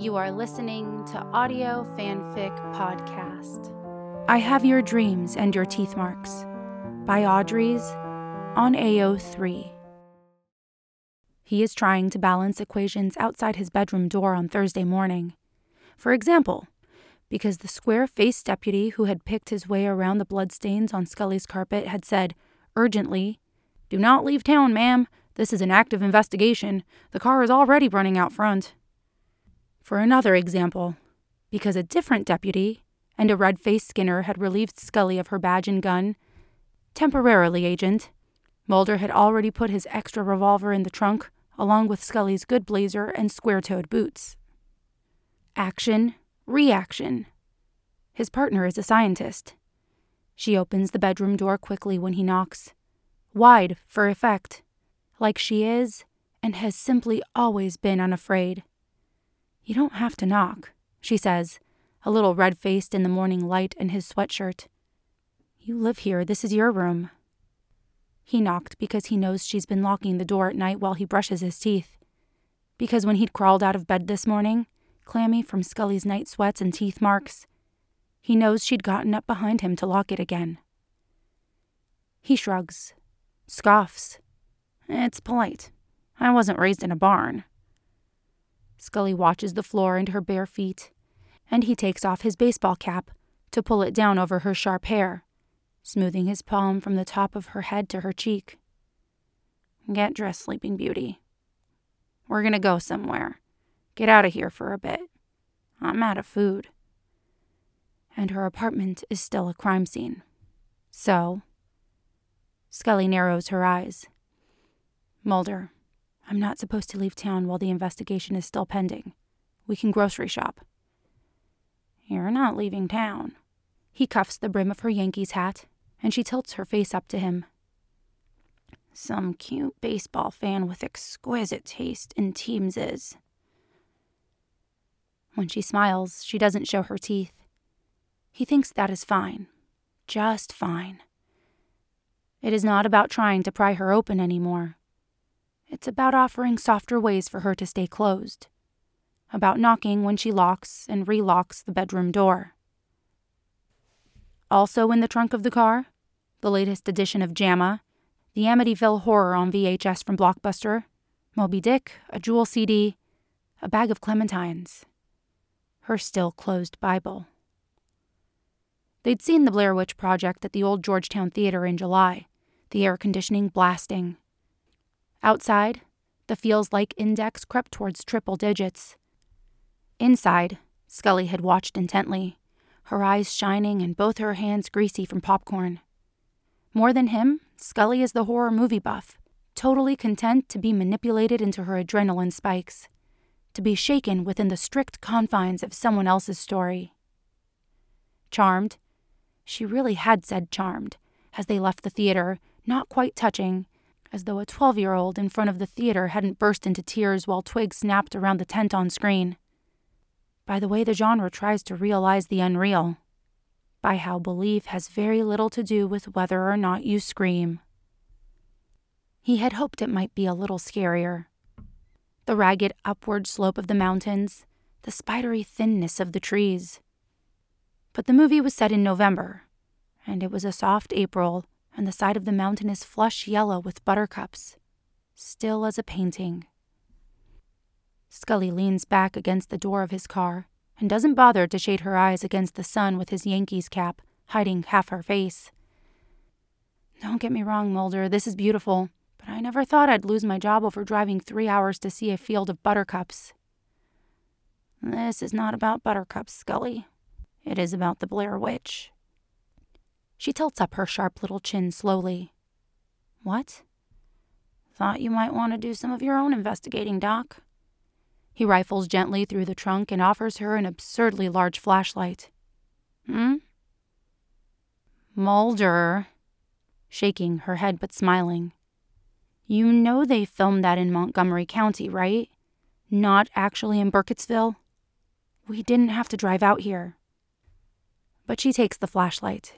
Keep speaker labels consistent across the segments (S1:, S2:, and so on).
S1: You are listening to Audio Fanfic Podcast.
S2: I Have Your Dreams and Your Teeth Marks by audries on AO3. He is trying to balance equations outside his bedroom door on Thursday morning. For example, because the square faced deputy who had picked his way around the bloodstains on Scully's carpet had said, urgently, Do not leave town, ma'am. This is an active investigation. The car is already running out front. For another example, because a different deputy and a red faced Skinner had relieved Scully of her badge and gun, temporarily, Agent, Mulder had already put his extra revolver in the trunk along with Scully's good blazer and square toed boots. Action, reaction. His partner is a scientist. She opens the bedroom door quickly when he knocks, wide for effect, like she is and has simply always been unafraid. You don't have to knock, she says, a little red faced in the morning light in his sweatshirt. You live here, this is your room. He knocked because he knows she's been locking the door at night while he brushes his teeth. Because when he'd crawled out of bed this morning, clammy from Scully's night sweats and teeth marks, he knows she'd gotten up behind him to lock it again. He shrugs, scoffs. It's polite. I wasn't raised in a barn. Scully watches the floor and her bare feet, and he takes off his baseball cap to pull it down over her sharp hair smoothing his palm from the top of her head to her cheek. Get dressed, Sleeping Beauty. We're gonna go somewhere. Get out of here for a bit. I'm out of food. And her apartment is still a crime scene. So. Scully narrows her eyes. Mulder, I'm not supposed to leave town while the investigation is still pending. We can grocery shop. You're not leaving town. He cuffs the brim of her Yankees hat and she tilts her face up to him. Some cute baseball fan with exquisite taste in teams is. When she smiles, she doesn't show her teeth. He thinks that is fine. Just fine. It is not about trying to pry her open anymore. It's about offering softer ways for her to stay closed. About knocking when she locks and relocks the bedroom door. Also in the trunk of the car, the latest edition of JAMA, the Amityville Horror on VHS from Blockbuster, Moby Dick, a Jewel CD, a bag of clementines, her still closed Bible. They'd seen the Blair Witch Project at the old Georgetown Theater in July, the air conditioning blasting. Outside, the feels like index crept towards triple digits. Inside, Scully had watched intently her eyes shining and both her hands greasy from popcorn. More than him, Scully is the horror movie buff, totally content to be manipulated into her adrenaline spikes, to be shaken within the strict confines of someone else's story. Charmed, she really had said charmed, as they left the theater, not quite touching, as though a 12 year old in front of the theater hadn't burst into tears while twigs snapped around the tent on screen by the way the genre tries to realize the unreal, by how belief has very little to do with whether or not you scream. He had hoped it might be a little scarier. The ragged upward slope of the mountains, the spidery thinness of the trees. But the movie was set in November, and it was a soft April, and the side of the mountain is flush yellow with buttercups, still as a painting. Scully leans back against the door of his car and doesn't bother to shade her eyes against the sun with his Yankees cap, hiding half her face. Don't get me wrong, Mulder, this is beautiful, but I never thought I'd lose my job over driving three hours to see a field of buttercups. This is not about buttercups, Scully. It is about the Blair Witch. She tilts up her sharp little chin slowly. What? Thought you might want to do some of your own investigating, Doc. He rifles gently through the trunk and offers her an absurdly large flashlight. Hmm? Mulder, shaking her head but smiling. You know they filmed that in Montgomery County, right? Not actually in Burkittsville? We didn't have to drive out here. But she takes the flashlight.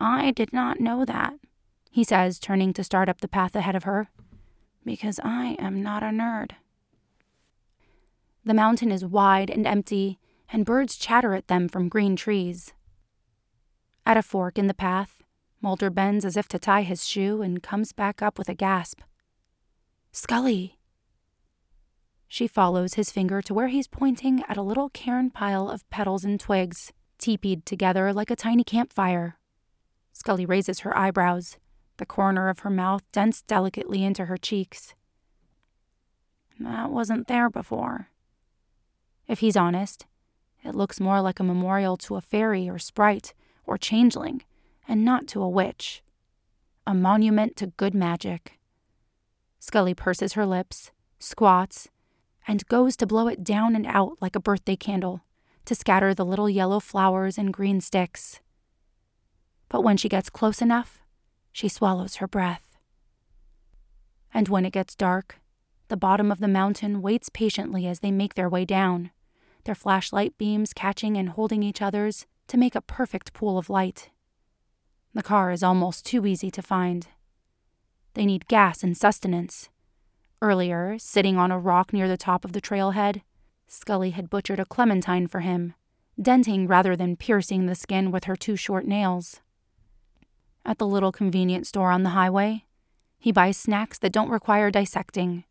S2: I did not know that, he says, turning to start up the path ahead of her, because I am not a nerd. The mountain is wide and empty, and birds chatter at them from green trees. At a fork in the path, Mulder bends as if to tie his shoe and comes back up with a gasp. Scully! She follows his finger to where he's pointing at a little cairn pile of petals and twigs, teepeed together like a tiny campfire. Scully raises her eyebrows, the corner of her mouth dents delicately into her cheeks. That wasn't there before. If he's honest, it looks more like a memorial to a fairy or sprite or changeling, and not to a witch. A monument to good magic. Scully purses her lips, squats, and goes to blow it down and out like a birthday candle to scatter the little yellow flowers and green sticks. But when she gets close enough, she swallows her breath. And when it gets dark, the bottom of the mountain waits patiently as they make their way down, their flashlight beams catching and holding each other's to make a perfect pool of light. The car is almost too easy to find. They need gas and sustenance. Earlier, sitting on a rock near the top of the trailhead, Scully had butchered a clementine for him, denting rather than piercing the skin with her two short nails. At the little convenience store on the highway, he buys snacks that don't require dissecting.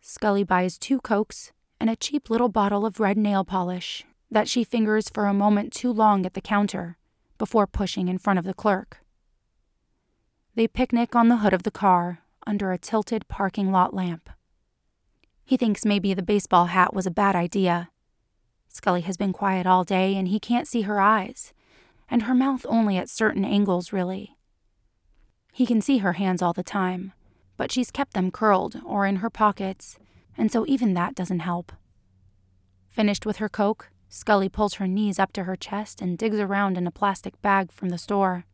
S2: Scully buys two Cokes and a cheap little bottle of red nail polish that she fingers for a moment too long at the counter before pushing in front of the clerk. They picnic on the hood of the car under a tilted parking lot lamp. He thinks maybe the baseball hat was a bad idea. Scully has been quiet all day and he can't see her eyes, and her mouth only at certain angles, really. He can see her hands all the time, but she's kept them curled or in her pockets, and so even that doesn't help. Finished with her Coke, Scully pulls her knees up to her chest and digs around in a plastic bag from the store.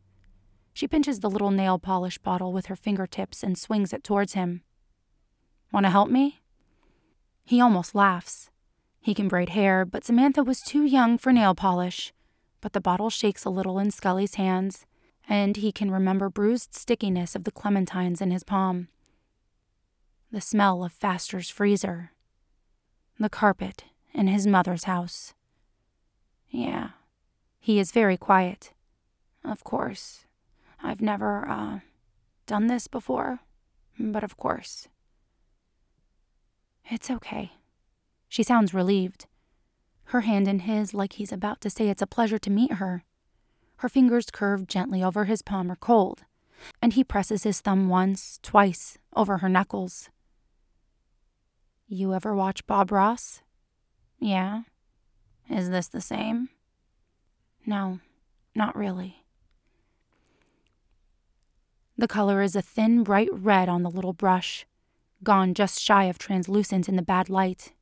S2: She pinches the little nail polish bottle with her fingertips and swings it towards him. Want to help me? He almost laughs. He can braid hair, but Samantha was too young for nail polish. But the bottle shakes a little in Scully's hands, and he can remember bruised stickiness of the clementines in his palm. The smell of Pfaster's freezer. The carpet in his mother's house. Yeah, he is very quiet. Of course. I've never, uh, done this before, but of course. It's okay. She sounds relieved. Her hand in his, like he's about to say it's a pleasure to meet her. Her fingers curved gently over his palm are cold, and he presses his thumb once, twice, over her knuckles. You ever watch Bob Ross? Yeah. Is this the same? No, not really. The color is a thin, bright red on the little brush, gone just shy of translucent in the bad light.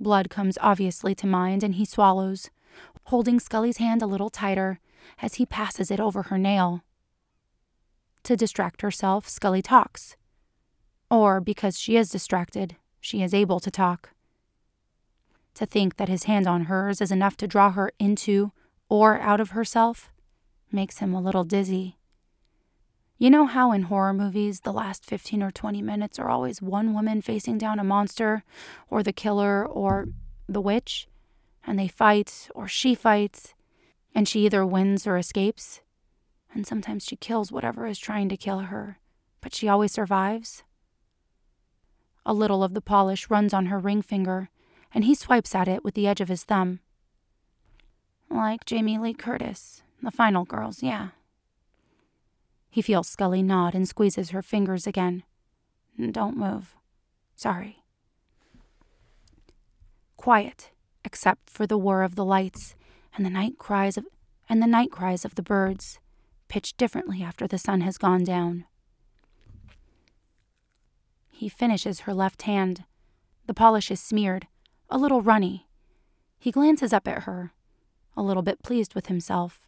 S2: Blood comes obviously to mind, and he swallows, holding Scully's hand a little tighter as he passes it over her nail. To distract herself, Scully talks. Or, because she is distracted, she is able to talk. To think that his hand on hers is enough to draw her into or out of herself makes him a little dizzy. You know how in horror movies, the last 15 or 20 minutes are always one woman facing down a monster, or the killer, or the witch, and they fight, or she fights, and she either wins or escapes, and sometimes she kills whatever is trying to kill her, but she always survives? A little of the polish runs on her ring finger, and he swipes at it with the edge of his thumb. Like Jamie Lee Curtis, the final girls, yeah. He feels Scully nod and squeezes her fingers again. Don't move. Sorry. Quiet, except for the whir of the lights and the night cries of and the night cries of the birds, pitched differently after the sun has gone down. He finishes her left hand. The polish is smeared, a little runny. He glances up at her, a little bit pleased with himself,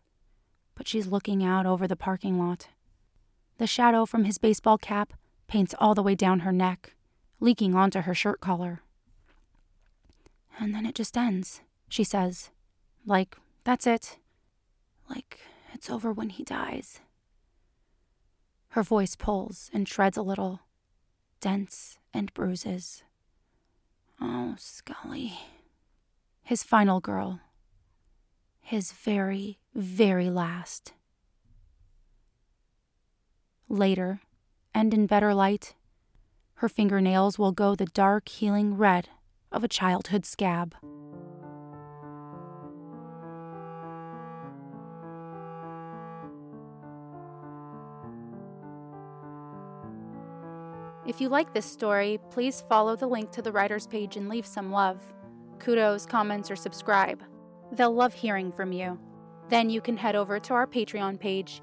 S2: but she's looking out over the parking lot. The shadow from his baseball cap paints all the way down her neck, leaking onto her shirt collar. And then it just ends, she says. Like, that's it. Like, it's over when he dies. Her voice pulls and shreds a little, dents and bruises. Oh, Scully. His final girl. His very, very last. Later, and in better light, her fingernails will go the dark, healing red of a childhood scab.
S1: If you like this story, please follow the link to the writer's page and leave some love. Kudos, comments, or subscribe. They'll love hearing from you. Then you can head over to our Patreon page